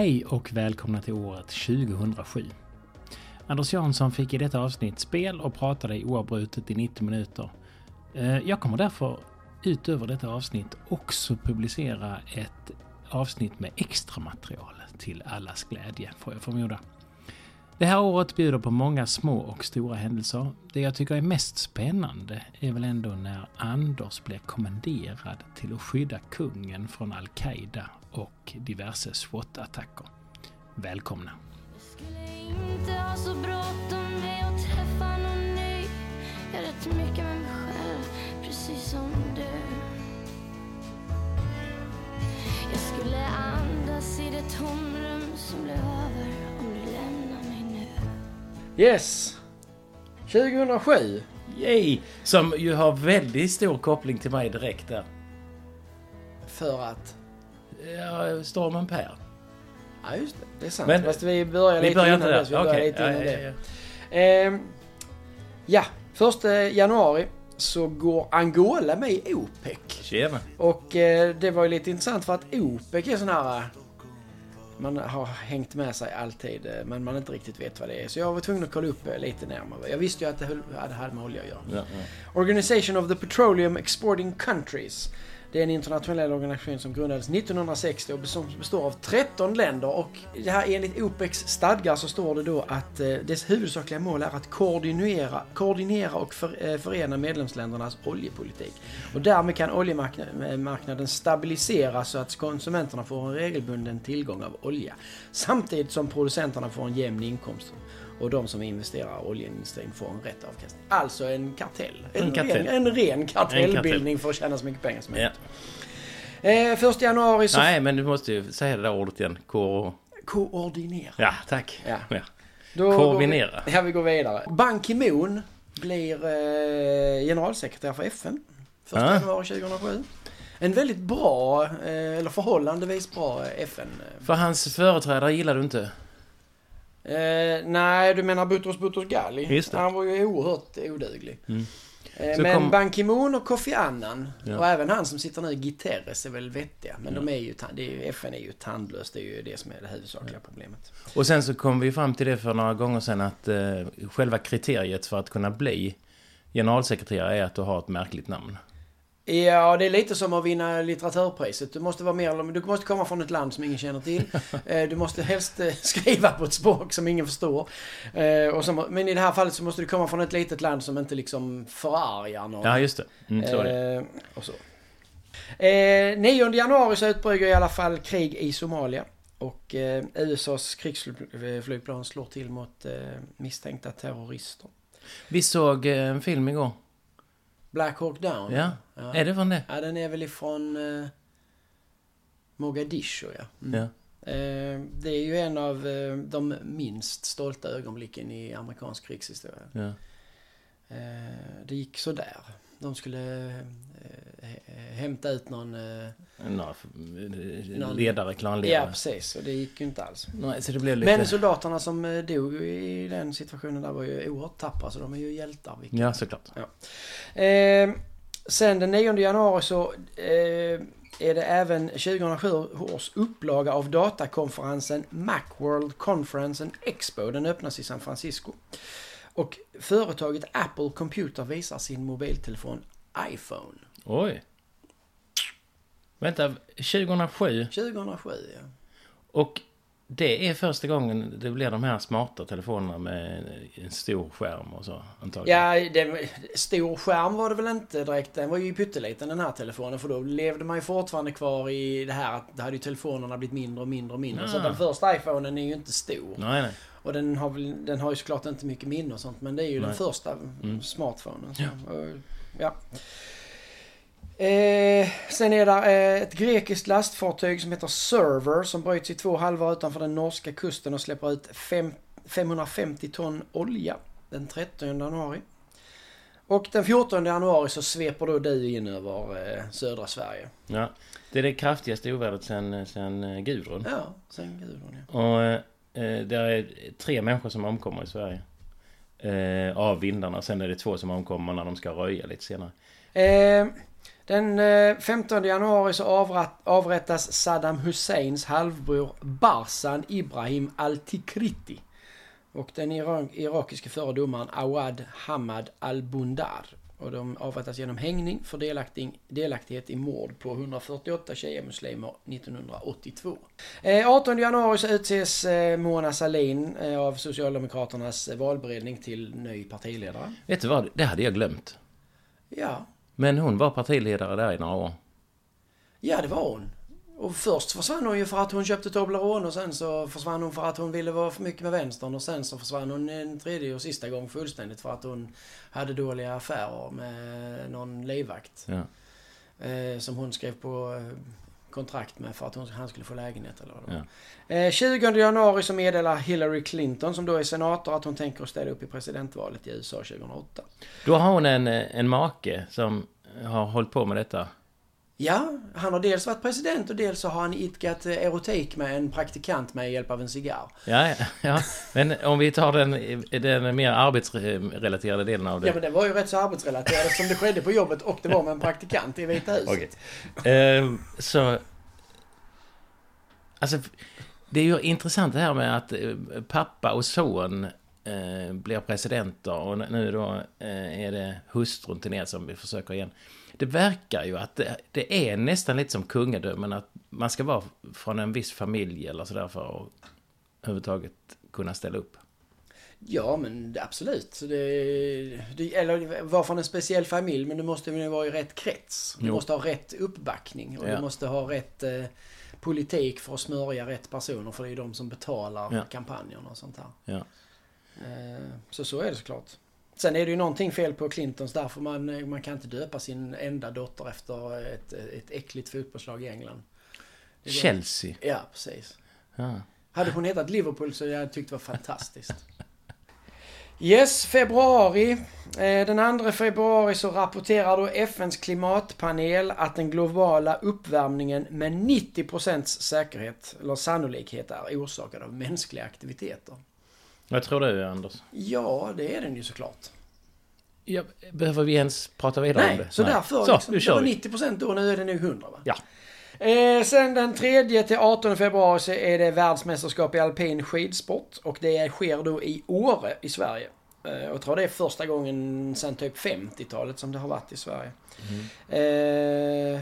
Hej och välkomna till året 2007. Anders Jansson fick i detta avsnitt spel och pratade oavbrutet i 90 minuter. Eh, jag kommer därför utöver detta avsnitt också publicera ett avsnitt med extra material till allas glädje, får jag förmoda. Det här året bjuder på många små och stora händelser. Det jag tycker är mest spännande är väl ändå när Anders blir kommenderad till att skydda kungen från Al-Qaida och diverse SWAT-attacker. Välkomna! Skulle inte ha så bråttom med att träffa någon ny Jag är rätt mycket med mig själv, precis som du Jag skulle andas i det tomrum som blev över om du lämnar mig nu Yes! 2007. Yay! Som ju har väldigt stor koppling till mig direkt där. För att... Ja, Stormen Per. Ja, just det. Det är sant. Men- Fast vi börjar lite innan där. dess. Vi börjar Okej. lite innan ja, det. ja. Ehm, ja, första januari så går Angola med i OPEC. Tjena! Och eh, det var ju lite intressant för att OPEC är sån här... eh, Man har hängt med sig alltid, eh, men man inte riktigt vet vad det är. Så jag var tvungen att kolla upp eh, lite närmare. Jag visste ju att det hade hade med olja att göra. Ja, ja. Organization of the Petroleum Exporting Countries. Det är en internationell organisation som grundades 1960 och som består av 13 länder. Och det här enligt OPECs stadgar så står det då att eh, dess huvudsakliga mål är att koordinera, koordinera och för, eh, förena medlemsländernas oljepolitik. Och därmed kan oljemarknaden stabiliseras så att konsumenterna får en regelbunden tillgång av olja. Samtidigt som producenterna får en jämn inkomst. Och de som investerar i oljeindustrin får en rätt avkastning. Alltså en kartell. En, En kartell. Ren, en ren kartellbildning kartell. för att tjäna så mycket pengar som ja. möjligt. Eh, första januari så... Nej, men du måste ju säga det där ordet igen. Ko... Koordinera. Ja, tack. Ja. Ja. Då Koordinera. Vi, ja, vi går vidare. Ban Ki-Moon blir eh, generalsekreterare för FN. Första Ah. januari 2007. En väldigt bra, eh, eller förhållandevis bra FN. För hans företrädare gillar du inte? Eh, nej, du menar Butros Butros Ghali? Han var ju oerhört oduglig. Mm. Eh, men kom- Ban Ki-Moon och Kofi Annan Ja. och även han som sitter nu, Guterres, är väl vettiga. Men Ja. de är ju, det är ju, FN är ju tandlöst. Det är ju det som är det huvudsakliga problemet. Och sen så kom vi fram till det för några gånger sedan att eh, själva kriteriet för att kunna bli generalsekreterare är att du har ett märkligt namn. Ja, det är lite som att vinna litteraturpriset. Du måste vara mer, eller- du måste komma från ett land som ingen känner till. Eh, Du måste helst eh, skriva på ett språk som ingen förstår. Eh, Och som, men i det här fallet så måste du komma från ett litet land som inte liksom förargar någon. Ja, just det. Mm, så är det. Och så. Eh, 9 januari så utbryter i alla fall krig i Somalia. Och USAs krigsflygplan slår till mot misstänkta terrorister. Vi såg en film igår. Black Hawk Down. Ja. ja. Är det från det? Ja, den är väl ifrån eh, Mogadishu, ja. Mm. Ja. Eh, det är ju en av eh, de minst stolta ögonblicken i amerikansk krigshistoria. ja. Eh, det gick så där. De skulle hämta ut någon... Eh, Några Någon- ledare, ja, klanledare. precis. Och det gick ju inte alls. Nej, så lite... Men soldaterna som eh, dog i den situationen där var ju oerhört tappra, så de är ju hjältar. vilket- Ja, såklart. Eh, sen den 9 januari så eh, är det även 2007 års upplaga av datakonferensen Macworld Conference and Expo. Den öppnas i San Francisco. Och företaget Apple Computer visar sin mobiltelefon iPhone. Oj. Vänta, 2007. 2007 ja. Och det är första gången det blir de här smarta telefonerna med en stor skärm och så antagligen. Ja, det, stor skärm var det väl inte direkt. Den var ju pytteliten den här telefonen. För då levde man ju fortfarande kvar i det här att det hade ju telefonerna blivit mindre och mindre och mindre. Så Ja. den första iPhonen är ju inte stor. Nej, nej. Och den har, väl, den har ju såklart inte mycket minne och sånt men det är ju den Nej. första Mm. smartphonen. Så, Ja. och, ja. Eh, sen är det eh, ett grekiskt lastfartyg som heter Server som bryts i två halvor utanför den norska kusten och släpper ut fem, 550 ton olja den 13 januari. Och den 14 januari så sveper då du in över eh, södra Sverige. Ja. Det är det kraftigaste ovädret sen, sen eh, Gudrun. Ja, sen Gudrun ja. Och eh, det är tre människor som omkommer i Sverige. Eh, av vindarna. Sen är det två som omkommer när de ska röja lite senare. Eh, Den eh, 15 januari så avrat, avrättas Saddam Husseins halvbror Barzan Ibrahim al-Tikriti. Och den irakiske föredomaren Awad Hamad al-Bundar. Och de avrättas genom hängning för delaktig, delaktighet i mord på 148 shia-muslimer 1982. Eh, 18 januari så utses eh, Mona Sahlin eh, av Socialdemokraternas valberedning till ny partiledare. Vet du vad? Det hade jag glömt. Ja, Men hon var partiledare där i några år. Ja, det var hon. Och först försvann hon ju för att hon köpte Toblerone och sen så försvann hon för att hon ville vara för mycket med vänstern och sen så försvann hon en tredje och sista gång fullständigt för att hon hade dåliga affärer med någon livvakt. Ja. Eh, som hon skrev på eh, kontrakt med för att hon, han skulle få lägenhet eller vad det. Ja. Eh, 20 januari så meddelar Hillary Clinton som då är senator att hon tänker ställa upp i presidentvalet i USA 2008. Då har hon en, eh, en make som har hållit på med detta. Ja, han har dels varit president och dels så har han idkat eh, erotik med en praktikant med hjälp av en cigarr. Ja, ja, ja. Men om vi tar den, den mer arbetsrelaterade delen av det. Ja men det var ju rätt så arbetsrelaterat eftersom det skedde på jobbet och det var med en praktikant i Vita huset. Okej. Eh, så... Alltså, det är ju intressant det här med att eh, pappa och son eh, blir presidenter och nu då eh, är det hustrun till ner som vi försöker igen. Det verkar ju att det, det är nästan lite som kungadömen att man ska vara från en viss familj eller sådär för att överhuvudtaget kunna ställa upp. Ja men absolut. Det, det, eller vara från en speciell familj men du måste ju vara i rätt krets. Du Jo. måste ha rätt uppbackning och Ja. du måste ha rätt eh, politik för att smörja rätt personer för det är ju de som betalar Ja. kampanjerna och sånt här. Ja. Eh, Så så är det såklart. Sen är det ju någonting fel på Clintons därför man, man kan inte döpa sin enda dotter efter ett, ett äckligt fotbollslag i England. Chelsea. Ja, precis. Ja. Hade hon hetat Liverpool så jag tyckt det var fantastiskt. Yes, februari. Eh, Den 2 februari så rapporterar då FNs klimatpanel att den globala uppvärmningen med 90% säkerhet, eller sannolikhet, är orsakad av mänskliga aktiviteter. Vad tror du, Anders? Ja, det är den ju såklart. Ja, behöver vi ens prata vidare om Nej, det? så därför. Så, liksom, nu det var vi. 90% då, nu är det nog 100 va? Ja. Eh, sen den 3 till 18 februari så är det världsmästerskap i alpin skidsport och det sker då i Åre i Sverige. Eh, och jag tror det är första gången sedan typ 50-talet som det har varit i Sverige. Eh,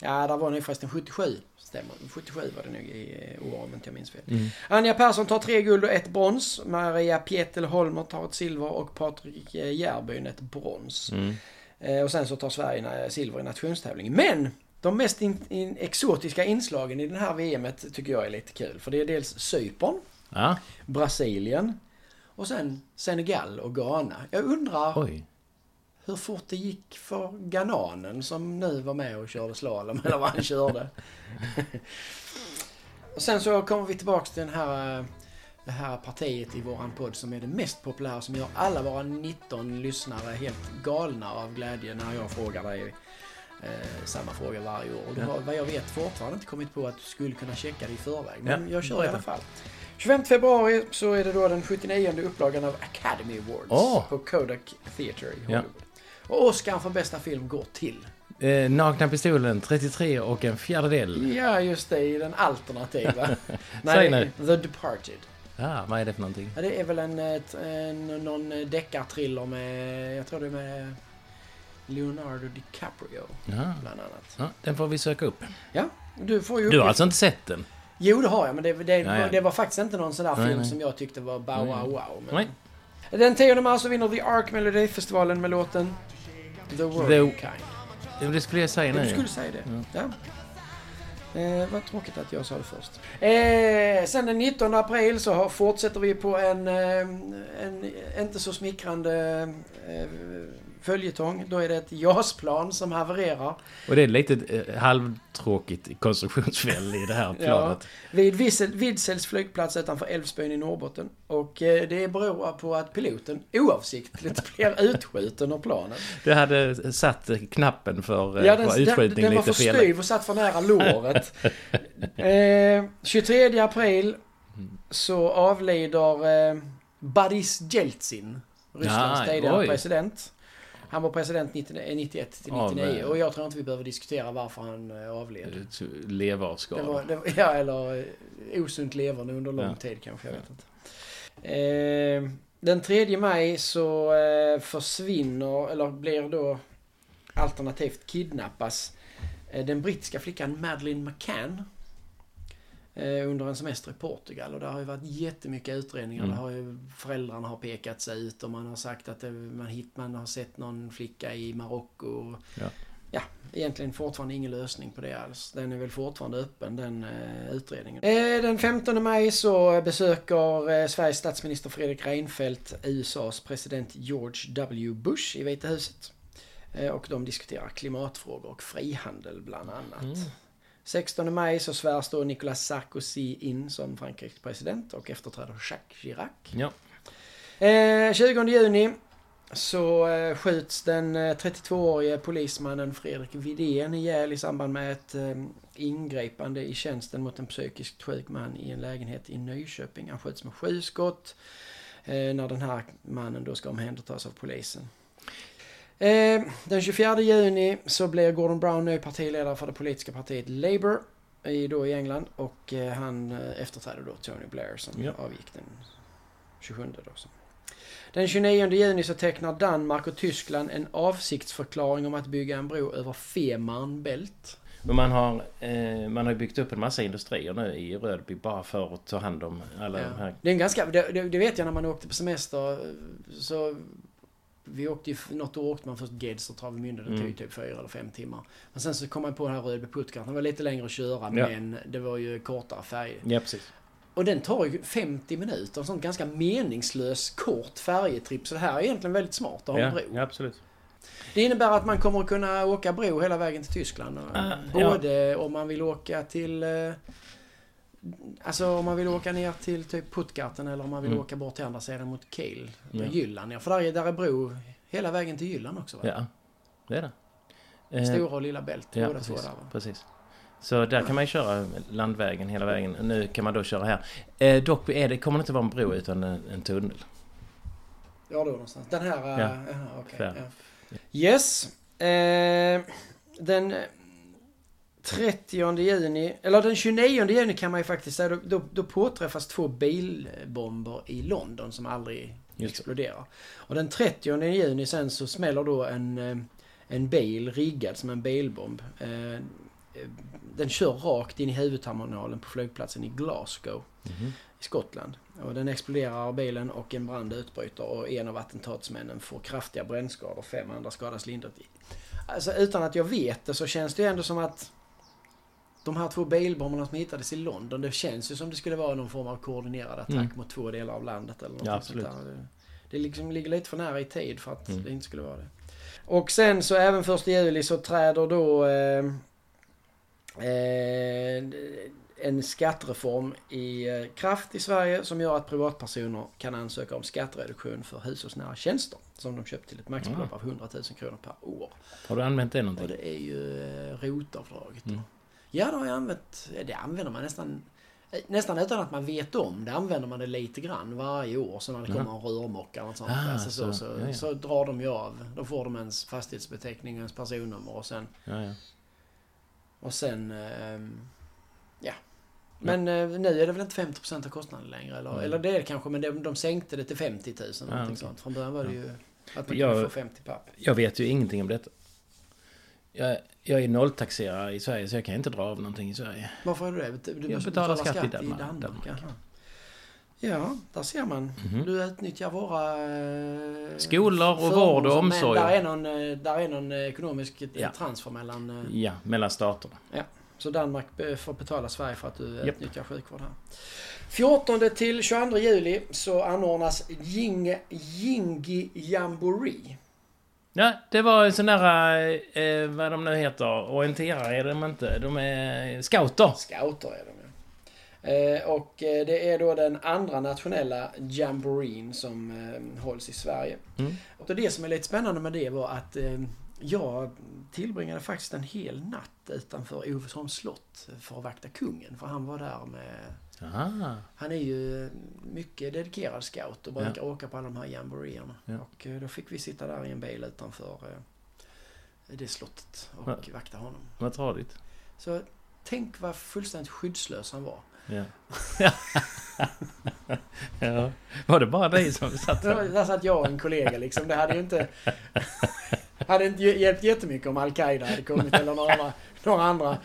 ja, där var det förresten 77. Stämmer. 77 var det nog i eh, Åre om inte jag minns fel. Mm. Anja Persson tar tre guld och ett brons. Maria Pietel Holmer tar ett silver och Patrik eh, Järbyn ett brons. Mm. Eh, Och sen så tar Sverige silver i nationstävlingen. Men! De mest in, in, exotiska inslagen i den här VMet tycker jag är lite kul. För det är dels Cypern, Ja, Brasilien och sen Senegal och Ghana. Jag undrar oj. Hur fort det gick för ghananen som nu var med och körde slalom eller vad han körde. och sen så kommer vi tillbaks till den här, eh, det här partiet i våran podd som är det mest populära som gör alla våra 19 lyssnare helt galna av glädje när jag frågar dig eh, samma fråga varje år. Och du har vad jag vet fortfarande inte kommit på att du skulle kunna checka det i förväg. Men Ja, jag kör i alla fall. 25 februari så är det då den 79 upplagan av Academy Awards Åh. på Kodak Theatre i Ja. Och Oscar för bästa film går till. Eh, Nakna Pistolen, 33 och en fjärdedel. Ja, just det, i den alternativa. Säg Nej, The Departed. Ja, vad är det för någonting? Ja, det är väl en, en någon deckarthriller med, jag tror det är med Leonardo DiCaprio, Ja. bland annat. ja, den får vi söka upp. Ja, du får ju Du har alltså inte sett den? Jo, det har jag, men det, det, Ja, ja. det var faktiskt inte någon sån där Nej, film nej. som jag tyckte var bow wow wow. Men... Nej. Den 10 mars så vinner The Ark Melodifestivalen med låten The World The- Kind. Det skulle jag säga nu. du skulle säga det. Ja. Eh, vad tråkigt att jag sa det först. Eh, sen den 19 april så har, fortsätter vi på en, eh, en inte så smickrande eh, följetong. Då är det ett JAS-plan som havererar. Och det är lite eh, halvtråkigt konstruktionsfel i det här planet. Vid Vissel- Vidsells flygplats utanför Älvsbyn i Norrbotten. Och eh, det beror på att piloten oavsiktligt blir utskjuten ur planet. Det hade satt knappen för, eh, Ja, för den, den, utskjutning den var lite för fel. styv och satt för nära låret. eh, 23 april så avlider eh, Boris Jeltsin, Rysslands Ja, tidigare president. Han var president 90 91 till Av, 99 eh, och jag tror inte vi behöver diskutera varför han eh, avled. Det Leverskada. ja, eller eh, osunt leverne under lång Ja. tid kanske, jag Ja. vet inte. Eh, den 3 maj så eh, försvinner, eller blir då alternativt kidnappas, eh, den brittiska flickan Madeleine McCann. Eh, under en semester i Portugal och där har ju varit jättemycket utredningar. Mm. Har ju föräldrarna har pekats ut och man har sagt att det, man, hit, man har sett någon flicka i Marocko. Ja. ja, egentligen fortfarande ingen lösning på det alls. Den är väl fortfarande öppen den eh, utredningen. Eh, den 15 maj så besöker eh, Sveriges statsminister Fredrik Reinfeldt USAs president George W. Bush i Vita huset. Eh, och de diskuterar klimatfrågor och frihandel bland annat. Mm. 16 maj så svärs då Nicolas Sarkozy in som Frankrikes president och efterträder Jacques Chirac. Ja. Eh, 20 juni så eh, skjuts den eh, 32-årige polismannen Fredrik Widén ihjäl i samband med ett eh, ingripande i tjänsten mot en psykiskt sjuk man i en lägenhet i Nyköping. Han skjuts med sju skott eh, när den här mannen då ska omhändertas av polisen. Eh, den 24 juni så blir Gordon Brown ny partiledare för det politiska partiet Labour i, då i England och eh, han eh, efterträder då Tony Blair som Ja. avgick den 27 då. Så. Den 29 juni så tecknar Danmark och Tyskland en avsiktsförklaring om att bygga en bro över Fehmarn Bält. Men man har, eh, man har byggt upp en massa industrier nu i Rödby bara för att ta hand om alla Ja. de här. Det är en ganska, det, det vet jag när man åkte på semester. Så vi åkte ju, något år åkte man först Geds och Travemünde. Det tog Mm. ju typ fyra eller fem timmar. Men sen så kom man på den här Rödby Puttgarden. Det var lite längre att köra Ja. men det var ju kortare färger. Ja, precis. Och den tar ju 50 minuter. En sån ganska meningslös kort färjetripp. Så det här är egentligen väldigt smart att ha en Ja, bro. ja, absolut. Det innebär att man kommer att kunna åka bro hela vägen till Tyskland. Ah, Både om man vill åka till... eh, Alltså om man vill åka ner till typ Puttgarten eller om man vill Mm. åka bort till andra sidan mot Kiel. Ja. Jylland. Ja, för där är, där är bro hela vägen till Jylland också va? Ja, det är det. Eh, Stora och Lilla Bält. Ja, båda två precis. där va? precis. Så där kan man ju köra landvägen hela vägen. Nu kan man då köra här. Eh, dock är det, kommer det inte vara en bro utan en, en tunnel. Ja, då någonstans. Den här... Ja. Ja. Okej, Fair. ja. Yes. Eh, den 30 juni, eller den 29 juni kan man ju faktiskt säga, då, då, då påträffas två bilbomber i London som aldrig exploderar. Och den 30 juni sen så smäller då en, eh, en bil riggad som en bilbomb. Eh, Den kör rakt in i huvudterminalen på flygplatsen i Glasgow Mhm. i Skottland. Och den exploderar bilen och en brand utbryter och en av attentatsmännen får kraftiga brännskador. Fem andra skadas lindrigt. Alltså utan att jag vet det så känns det ju ändå som att de här två bilbomberna som hittades i London, det känns ju som det skulle vara någon form av koordinerad attack Mm. mot två delar av landet eller något Ja, sånt absolut. där. Det, liksom ligger lite för nära i tid för att Mm. det inte skulle vara det. Och sen så även första juli så träder då eh, eh, en skattereform i eh, kraft i Sverige som gör att privatpersoner kan ansöka om skattereduktion för hushållsnära tjänster som de köpt till ett maxbelopp Ah. av 100 000 kronor per år. Har du använt det Och någonting? det är ju eh, rotavdraget. Mm. Ja, det har jag använt. Det använder man nästan eh, Nästan utan att man vet om det använder man det lite grann varje år. Så när det kommer en rörmokare något sånt. Ah, alltså så, så. så, Ja, ja. så drar de ju av. Då får de ens fastighetsbeteckning och ens personnummer och sen... Ja, ja. Och sen... ehm, ja. Men eh, nu är det väl inte 50% av kostnaden längre? Eller, eller det är det kanske, men de, de sänkte det till 50 000. Någonting Ah, okej. sånt. Från början var det Ja. ju att man Jag- kunde få 50 papp. Jag vet ju ingenting om detta. Jag, jag är nolltaxerare i Sverige så jag kan inte dra av någonting i Sverige. Varför är det det? Du Jag betalar betala skatt i Danmark. Danmark. Danmark. jaha. Ja, där ser man. Mhm. Du utnyttjar våra... eh, Skolor och vård och omsorg. Där är någon, eh, där är någon eh, ekonomisk Ja. transfer mellan... Ja, mellan staterna. Så Danmark får betala Sverige för att du Japp. utnyttjar sjukvård här. 14 till 22 juli så anordnas Jing, Jingi Jamboree. Ja, det var sån där, eh, vad de nu heter, orienterare är de inte. De är scouter. Scouter är de ju. Eh, och eh, det är då den andra nationella jamboreen som eh, hålls i Sverige. Mm. Och det som är lite spännande med det var att eh, jag tillbringade faktiskt en hel natt utanför Ovesholms slott för att vakta kungen. För han var där med Aha. Han är ju mycket dedikerad scout och brukar åka på alla de här jamboreerna. Ja. Och eh, då fick vi sitta där i en bil utanför eh, det slottet och Ja. vakta honom. Vad tradigt. Så tänk vad fullständigt skyddslös han var. Ja. ja. Var det bara dig som satt Där, där? satt jag och en kollega liksom. Det hade ju inte... hade inte hjälpt jättemycket om Al-Qaida hade kommit eller några några andra,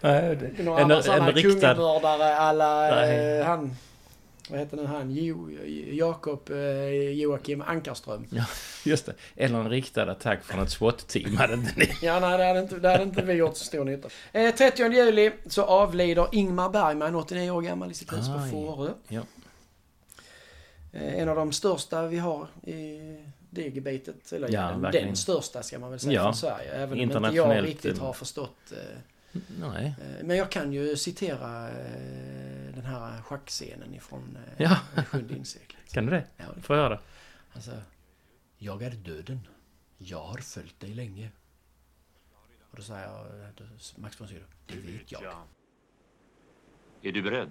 Nej, det- några En, andra sådana kungamördare alla eh, han... Vad heter den han? Jo, Jakob eh, Joakim Ankarström. Just det. Eller en riktad attack från ett SWAT-team hade inte ni. Ja, nej, det hade inte, det hade inte vi gjort så stor nytta. Eh, 30 juli så avlider Ingmar Bergman, 89 år gammal, i sitt hus på. Fårö. Ja. Eh, en av de största vi har i det gebitet. Eller Ja, ja, den, den största ska man väl säga Ja. från Sverige. Även om inte jag riktigt har förstått. Eh, Nej. eh, men jag kan ju citera eh, den här schackscenen ifrån eh, Ja. Det sjunde inseglet. Kan du det? Ja, det- Får jag höra? alltså, jag är döden. Jag har följt dig länge. Och då säger jag, Max von Sydow, det vet jag. Är du beredd?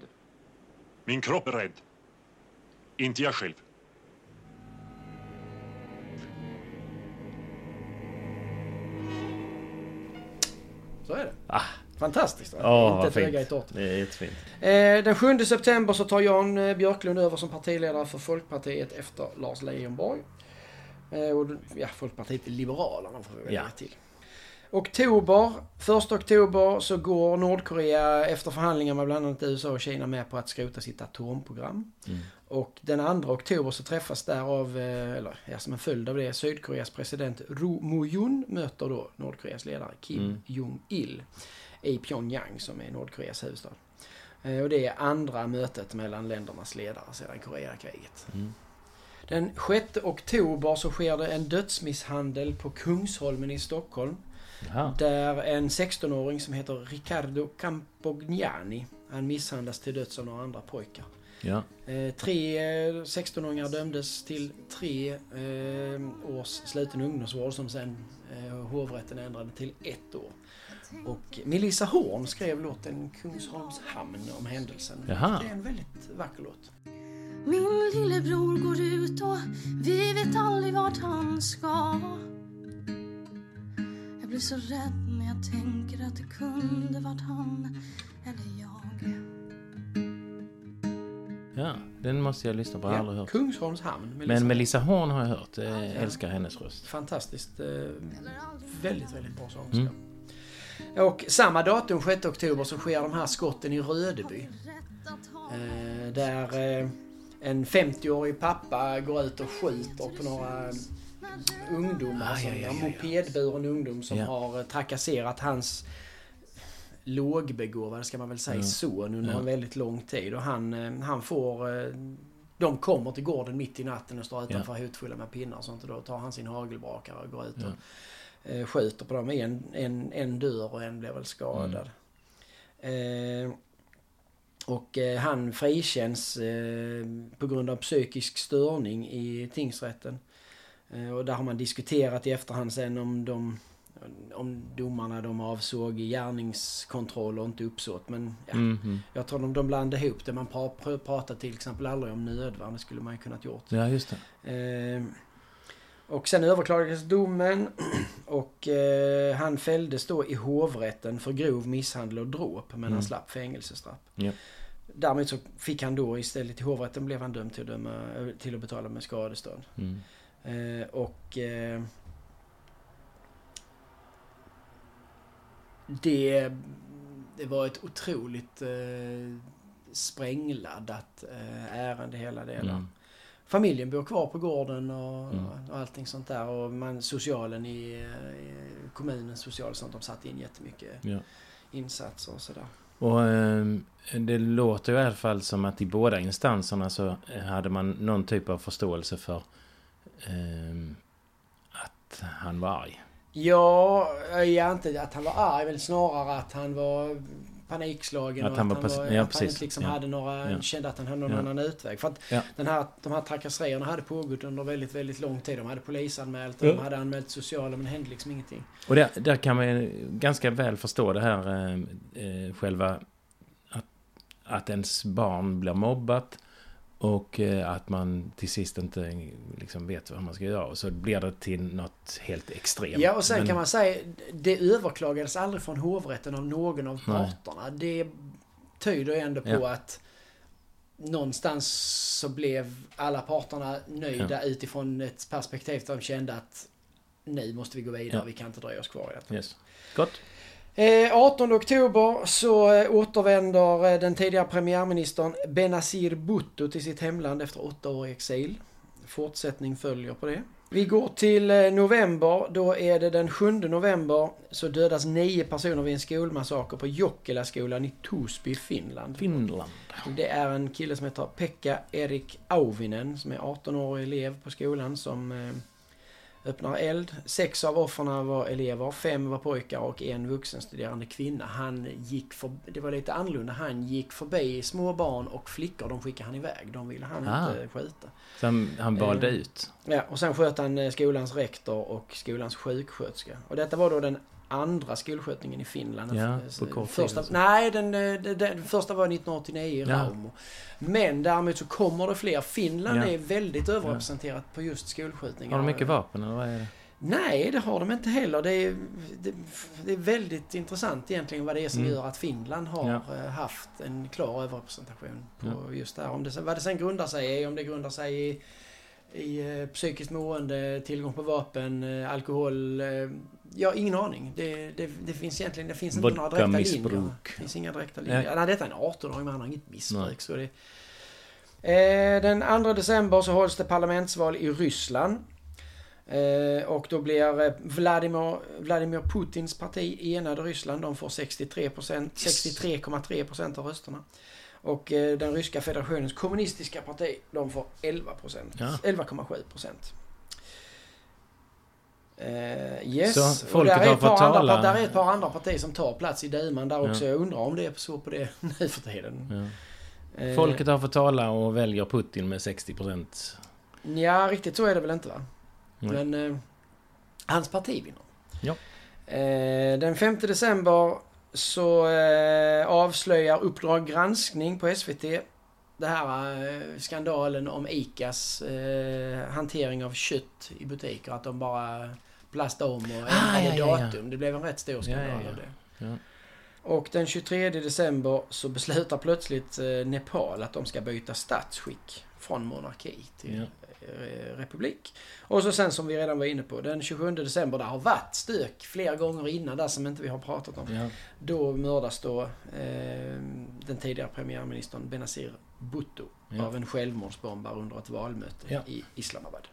Min kropp är rädd. Inte jag själv. Så är det. Ah. Fantastiskt. Åh, Inte ett öga i fint. tårtan. Det är jättefint. Eh, den 7 september så tar Jan eh, Björklund över som partiledare för Folkpartiet efter Lars Leijonborg. Eh, och, ja, Folkpartiet Liberalerna får vi väl Ja. till. Oktober, 1 oktober så går Nordkorea efter förhandlingar med bland annat USA och Kina med på att skrota sitt atomprogram. Mm. Och den 2 oktober så träffas därav, eh, eller ja, som en följd av det, Sydkoreas president Ro Moo-Jun möter då Nordkoreas ledare Kim Mm. Jong-Il i Pyongyang som är Nordkoreas huvudstad. Eh, Och det är andra mötet mellan ländernas ledare sedan Koreakriget. Mm. Den 6 oktober så sker det en dödsmisshandel på Kungsholmen i Stockholm. Jaha. Där en 16-åring som heter Riccardo Campognani, han misshandlas till döds av några andra pojkar. Ja. Eh, tre eh, 16-åringar dömdes till tre eh, års sluten ungdomsvård som sen eh, hovrätten ändrade till ett år. Och Melissa Horn skrev låten Kungsholms hamn om händelsen. Jaha. Det är en väldigt vacker låt. Min lillebror går ut och vi vet aldrig vart han ska. Jag blir så rädd när jag tänker att det kunde varit han eller jag. Ja, den måste jag lyssna på. Jag har aldrig hört. Kungsholms hamn. Men Melissa Horn har jag hört. Jag älskar hennes röst. Fantastiskt. Eh, väldigt, väldigt bra sångerska. Mm. Och samma datum, 6 oktober, så sker de här skotten i Rödeby. Eh, där eh, en 50-årig pappa går ut och skjuter på några ungdomar, aj, en aj, aj. mopedburen ungdom som Ja. har trakasserat hans lågbegåvade, ska man väl säga, Ja. son under Ja. en väldigt lång tid. Och han, eh, han får... eh, De kommer till gården mitt i natten och står utanför hotfulla med pinnar och sånt. Och då tar han sin hagelbrakare och går ut Ja. och eh, skjuter på dem. En, en, en dör och en blir väl skadad. Eh, och eh, han frikänns eh, på grund av psykisk störning i tingsrätten. Och där har man diskuterat i efterhand sen om de om domarna de avsåg gärningskontroll och inte uppsåt. Men ja, Mm, mm. jag tror de, de blandade ihop det. Man pra, pr- pratar till exempel aldrig om nödvärn. Det skulle man ju kunnat gjort. Ja, just det. Eh, och sen överklagades domen och eh, han fälldes då i hovrätten för grov misshandel och dråp men Mm. han slapp fängelsestraff. Ja. Därmed så fick han då istället i hovrätten blev han dömd till att, döma, eh, till att betala med skadestånd. Mm. Eh, och det, det var ett otroligt eh, sprängladdat eh, ärende hela det. Mm. Familjen bor kvar på gården och, Mm. och allting sånt där. Och man, socialen i, i kommunens social sånt, de satte in jättemycket Ja. insatser och sådär. Och ehm, det låter ju i alla fall som att i båda instanserna så hade man någon typ av förståelse för ehm, att han var arg. Ja, ja, inte att han var arg, men snarare att han var panikslagen Att och han att var han, var, ja, att han inte liksom Ja. hade några, Ja. kände att han hade någon Ja. annan utväg. För att Ja. den här, de här trakasserierna hade pågått under väldigt, väldigt lång tid. De hade polisanmält och Ja. de hade anmält sociala men det hände liksom ingenting. Och där, där kan man ganska väl förstå det här eh, eh, själva att, att ens barn blir mobbat och eh, att man till sist inte liksom vet vad man ska göra. Och så blir det till något helt extremt. Ja, och sen Men- kan man säga, det överklagades aldrig från hovrätten av någon av parterna. Det tyder ändå på Ja. att någonstans så blev alla parterna nöjda utifrån ett perspektiv där de kände att nu måste vi gå vidare, Ja. vi kan inte dröja oss kvar i detta. Yes. Gott. Eh, 18 oktober så eh, återvänder eh, den tidigare premiärministern Benazir Bhutto till sitt hemland efter åtta år i exil. Fortsättning följer på det. Vi går till eh, november. Då är det den 7 november så dödas nio personer vid en skolmassaker på Jokkelaskolan i Torsby, Finland. Finland. Det är en kille som heter Pekka Erik Auvinen som är 18-årig elev på skolan som eh, öppnar eld. Sex av offren var elever, fem var pojkar och en vuxenstuderande kvinna. Han gick för, det var lite annorlunda. Han gick förbi små barn och flickor. De skickade han iväg. De ville han Ah. inte skjuta. Så han, han valde Eh, ut. Ja, och sen sköt han eh, skolans rektor och skolans sjuksköterska. Och detta var då den andra skolskjutningen i Finland. Ja, på kort tid första, alltså. Nej, den, eh, den, den första var 1989 i Ja. Raumo. Men däremot så kommer det fler. Finland Ja. är väldigt överrepresenterat på just skolskjutningar. Har de mycket vapen eller vad är det? Nej, det har de inte heller. Det är, det, det är väldigt intressant egentligen vad det är som Mm. gör att Finland har Ja. eh, haft en klar överrepresentation på Ja. just det här. Om det, vad det sen grundar sig i, om det grundar sig i, i eh, psykiskt mående, tillgång på vapen, alkohol. Jag har ingen aning. Det, det, det finns egentligen det finns inte några direkta linjer. Vodka-missbruk. Det finns inga direkta Nej. linjer. Nej, detta är en 18-åring men han har inget missbruk. Nej. Så det, eh, den 2 december så hålls det parlamentsval i Ryssland. Eh, och då blir eh, Vladimir, Vladimir Putins parti Enade Ryssland. De får 63 63,3 procent av rösterna. Och eh, den ryska federationens kommunistiska parti, de får 11 procent. Ja. 11,7 Eh, yes. Så och folket där är, har fått andra, tala. där är ett par andra partier som tar plats i duman där Ja. också. Jag undrar om det är så på det nu för tiden. Ja. Eh, Folket har fått tala och väljer Putin med 60 procent. Ja, riktigt så är det väl inte va? Nej. Men eh, hans parti vinner. Ja. Eh, den 5 december så eh, avslöjar Uppdrag granskning på SVT det här eh, skandalen om ICAs eh, hantering av kött i butiker. Att de bara plastade om och ändrade Ah, ja, ja, ja. datum. Det blev en rätt stor skandal av det. Och den 23 december så beslutar plötsligt eh, Nepal att de ska byta statsskick från monarki till eh, republik. Och så sen som vi redan var inne på, den 27 december, där har varit stök flera gånger innan där som inte vi har pratat om. Då mördas då eh, den tidigare premiärministern Benazir Bhutto Ja. av en självmordsbombare under ett valmöte Ja. i Islamabad.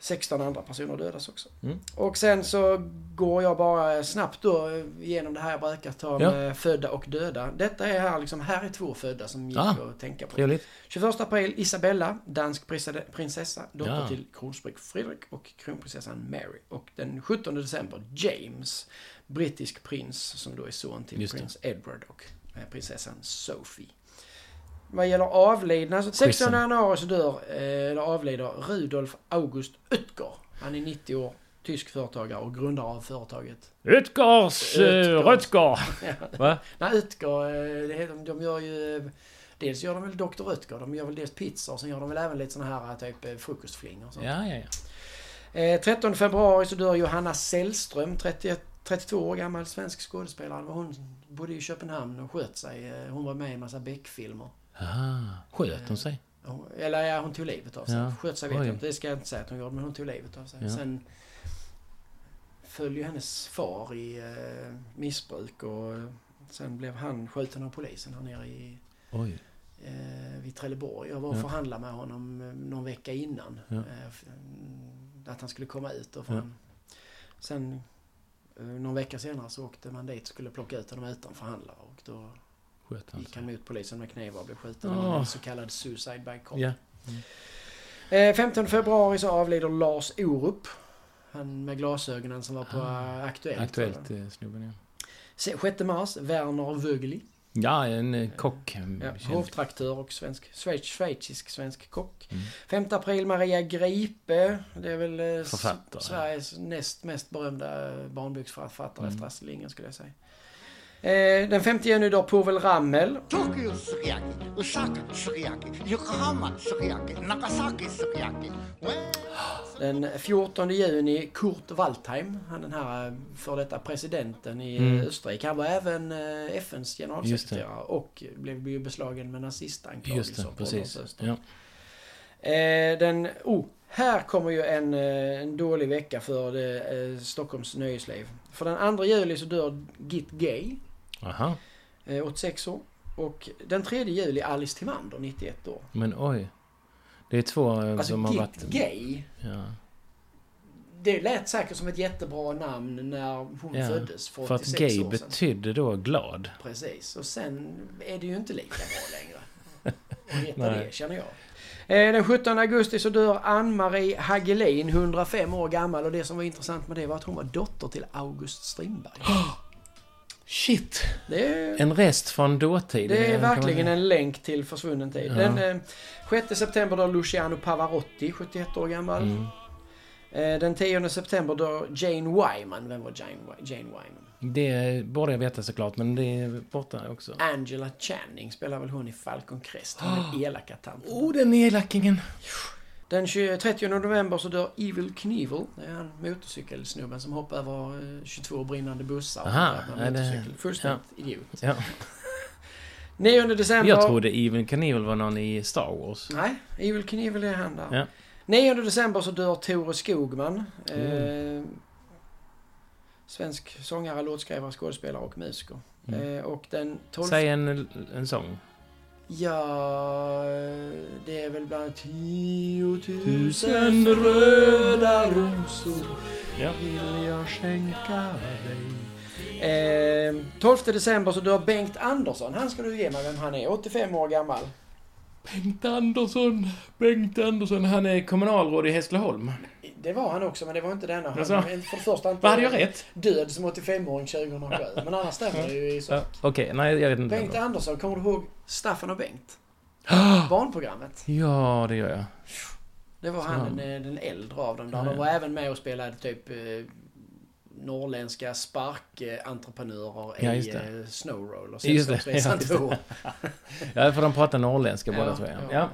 16 andra personer dödas också. Mm. Och sen så går jag bara snabbt då igenom det här jag brukar ta Ja. med födda och döda. Detta är här liksom, här är två födda som gick Ah, att tänka på. Trevligt. 21 april Isabella, dansk prins- prinsessa, dotter Ja. till kronprins Fredrik och kronprinsessan Mary. Och den 17 december James, brittisk prins som då är son till prins Edward och eh, prinsessan Sophie. Vad gäller avlidna, så 16 Quizen. januari så dör, eh, eller avlider Rudolf August Oetker. Han är 90 år, tysk företagare och grundare av företaget. Utgars. Uh, Rötskar. Va? Nej, Oetker, eh, de gör ju... eh, Dels gör de väl Dr. Oetker, de gör väl dels pizza och sen gör de väl även lite såna här typ eh, frukostflingor och sånt. Ja, ja, ja. Eh, 13 februari så dör Johanna Sällström, 31, 32 år gammal svensk skådespelare. Hon bodde i Köpenhamn och sköt sig. Eh, Hon var med i en massa Beck-filmer. Ah, sköt hon sig? Hon- Eller ja, hon tog livet av sig. Ja. Sköt sig vet Oj. jag inte, det ska jag inte säga att hon gjorde, men hon tog livet av sig. Ja. Sen föll ju hennes far i eh, missbruk och eh, sen blev han skjuten av polisen här nere i Oj. eh, vid Trelleborg. Jag var och Ja. förhandlade med honom eh, någon vecka innan. Ja. Eh, mm, att han skulle komma ut. Och Ja. Sen eh, någon vecka senare så åkte man dit och skulle plocka ut honom utan förhandlare. Och då Sköt han gick han mot polisen med knivar och blev skjuten. Var en så kallad suicide by cop. Ja. Eh, 15 februari så avlider Lars Orup. Han med glasögonen som var på Ah, eh, Aktuellt. Aktuellt eh, snubben, ja. Se- 6 mars, Werner Vögeli. Ja, en eh, kock. mm, Ja, hovtraktör och svensk, schweiz, schweizisk svensk kock. Mm. 5 april Maria Gripe. Det är väl eh, Författare. Sveriges näst mest berömda barnboksförfattare Mm. efter Astrid Lindgren skulle jag säga. Eh, den 5 juni dör Povel Ramel. Den 14 juni Kurt Waldheim, han den här för detta presidenten i Mm. eh, Österrike. Han var även eh, FNs generalsekreterare och blev ju beslagen med Just nazistanklagelser precis. Ja. Eh, den, oh, här kommer ju en, eh, en dålig vecka för det, eh, Stockholms nöjesliv. För den 2 juli så dör Git Gay, Aha, eh, 86 år. Och den 3 juli Alice Timander, 91 år. men oj. Det är två eh, Alltså som har varit... Gay, Ja. det lät säkert som ett jättebra namn när hon Ja, föddes för För 86 att gay år sedan. betydde då glad. Precis, och sen är det ju inte lika bra längre. Att heta det, känner jag. Eh, Den 17 augusti så dör Ann-Marie Hagelin, 105 år gammal. Och det som var intressant med det var att hon var dotter till August Strindberg. Shit! Det är, En rest från dåtid. det är verkligen en länk till försvunnen tid. Ja. Den eh, 6 september dör Luciano Pavarotti, 71 år gammal. Mm. Eh, Den 10 september dör Jane Wyman. Vem var Jane, Jane Wyman? Det borde jag veta såklart, men det är borta också. Angela Channing spelar väl hon i Falcon Crest. Hon är elaka tanten. Oh, den elakingen! Den 20 30 november så dör Evil Knievel. Det är han motorcykelsnubben som hoppar över eh, 22 brinnande bussar. Aha, är det-. Fullständigt idiot. Ja. 9 december... Jag trodde Even Knievel var någon i Star Wars. Nej, Evil Knievel är han där. Ja. 9 december så dör Tore Skogman. Mm. Eh, svensk sångare, låtskrivare, skådespelare och musiker. Mm. Eh, och den 12... Säg en, en sång. Ja, det är väl bland tiotusen Tusen röda rosor Ja. vill jag skänka dig. Eh, 12 december så dör Bengt Andersson. Han ska du ge mig vem han är. 85 år gammal. Bengt Andersson, Bengt Andersson, han är kommunalråd i Hässleholm. Det var han också, men det var inte denna. Han var för det första inte hade jag rätt? död som 85-åring 2007. Men annars stämmer det ju i så. Ja, Okej, nej jag vet inte. Bengt Andersson, kommer du ihåg Staffan och Bengt? Barnprogrammet. Ja, det gör jag. Det var han den, den äldre av dem där. De var även med och spelade typ eh, norrländska sparkentreprenörer Ja, i Snowroller. Just det, Sällskapsresan ja, just det. 2. Ja, för de pratar norrländska båda Ja, tror jag. ja. Ja.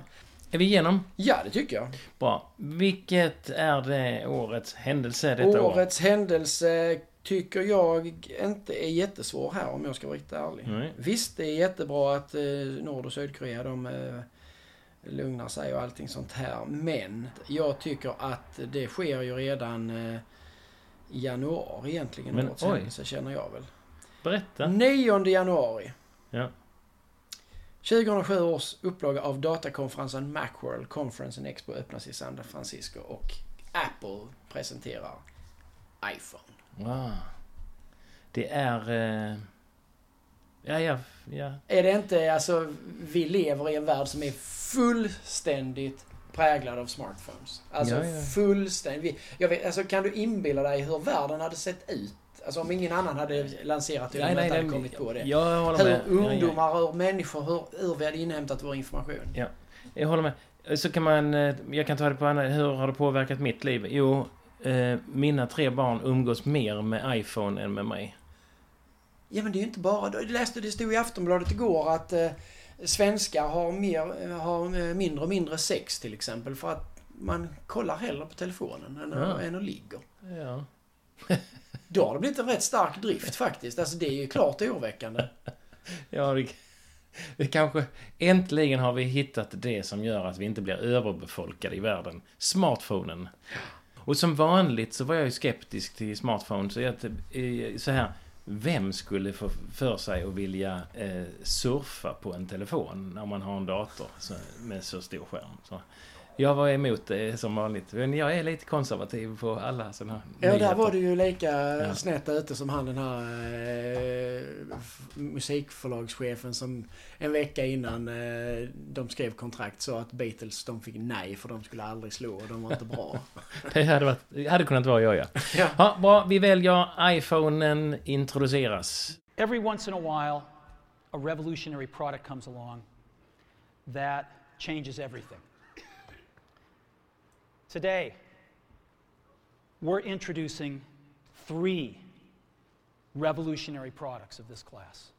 Är vi igenom? Ja, det tycker jag. Bra. Vilket är det årets händelse detta år? Årets händelse tycker jag inte är jättesvår här om jag ska vara riktigt ärlig. Nej. Visst, det är jättebra att eh, Nord och Sydkorea de eh, lugnar sig och allting sånt här. Men jag tycker att det sker ju redan eh, januari egentligen. Men oj. händelse känner jag väl. Berätta. 9 januari. Ja. 2007 års upplaga av datakonferensen Macworld Conference and Expo öppnas i San Francisco och Apple presenterar iPhone. Wow. Det är... Eh... Ja, ja, ja. Är det inte, alltså, vi lever i en värld som är fullständigt präglad av smartphones. Alltså Ja, ja. fullständigt. Jag vet, alltså, kan du inbilla dig hur världen hade sett ut? Alltså om ingen annan hade lanserat det Nej, nej, hade nej, kommit på det. Jag håller Hur med. Ja, ja. ungdomar, hur människor, hur, hur vi hade inhämtat vår information. Jag håller med. Så kan man... eh, Jag kan ta det på andra... Hur har det påverkat mitt liv? Jo, eh, mina tre barn umgås mer med iPhone än med mig. Ja men det är ju inte bara... Jag läste det stod i Aftonbladet igår att eh, svenskar har, mer, har eh, mindre och mindre sex till exempel för att man kollar hellre på telefonen än, Ja. än att ligga. Ja. Då har det blivit en rätt stark drift faktiskt. Alltså det är ju klart oroväckande. Ja, det, det kanske... Äntligen har vi hittat det som gör att vi inte blir överbefolkade i världen. Smartphonen. Och som vanligt så var jag ju skeptisk till smartphone. Så, jag, så här, vem skulle få för sig att vilja eh, surfa på en telefon när man har en dator med så stor skärm? Så, jag var emot det som vanligt. Men jag är lite konservativ på alla sådana här Ja, där nyheter. var du ju lika Ja. snett ute som han den här eh, musikförlagschefen som en vecka innan eh, de skrev kontrakt sa att Beatles de fick nej för de skulle aldrig slå och de var inte bra. Det hade, varit, det hade kunnat vara jag, ja. Ja. ja. Bra, vi väljer iPhonen introduceras. Every once in a while, a revolutionary product comes along that changes everything. Today, we're introducing three revolutionary products of this class.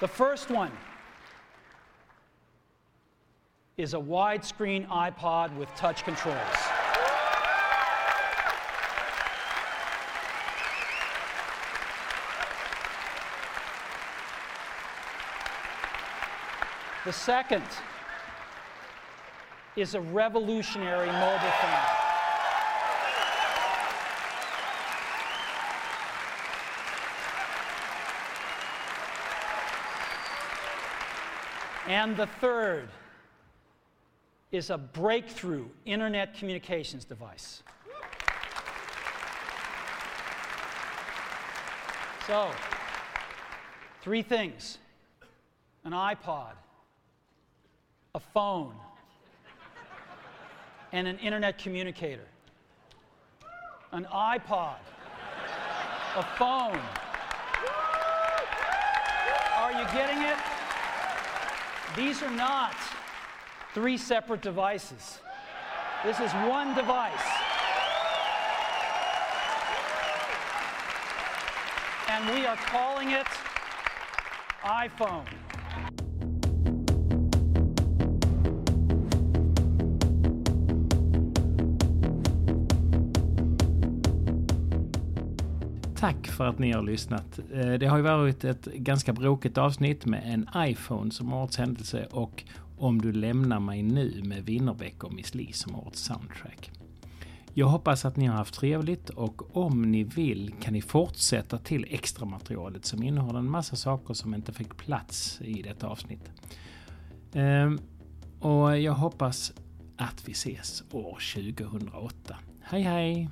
The first one is a widescreen iPod with touch controls. The second is a revolutionary mobile phone. And the third is a breakthrough internet communications device. So, three things an iPod, a phone, and an internet communicator. An iPod, a phone. Are you getting it? These are not three separate devices. This is one device. And we are calling it iPhone. Tack för att ni har lyssnat. Eh, det har ju varit ett ganska bråkigt avsnitt med en iPhone som årets händelse och Om du lämnar mig nu med Winnerbäck och Miss Li som årets soundtrack. Jag hoppas att ni har haft trevligt och om ni vill kan ni fortsätta till extra materialet som innehåller en massa saker som inte fick plats i detta avsnitt. Ehm, och jag hoppas att vi ses år 2008. Hej hej!